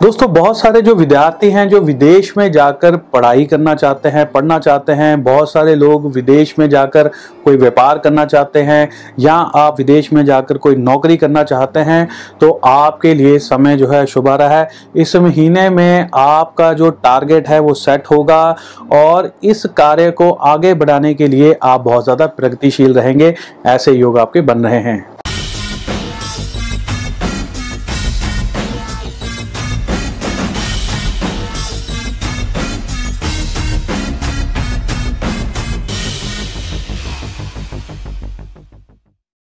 दोस्तों, बहुत सारे जो विद्यार्थी हैं जो विदेश में जाकर पढ़ाई करना चाहते हैं, पढ़ना चाहते हैं, बहुत सारे लोग विदेश में जाकर कोई व्यापार करना चाहते हैं या आप विदेश में जाकर कोई नौकरी करना चाहते हैं तो आपके लिए समय जो है शुभ आ रहा है। इस महीने में आपका जो टारगेट है वो सेट होगा और इस कार्य को आगे बढ़ाने के लिए आप बहुत ज़्यादा प्रगतिशील रहेंगे, ऐसे योग आपके बन रहे हैं।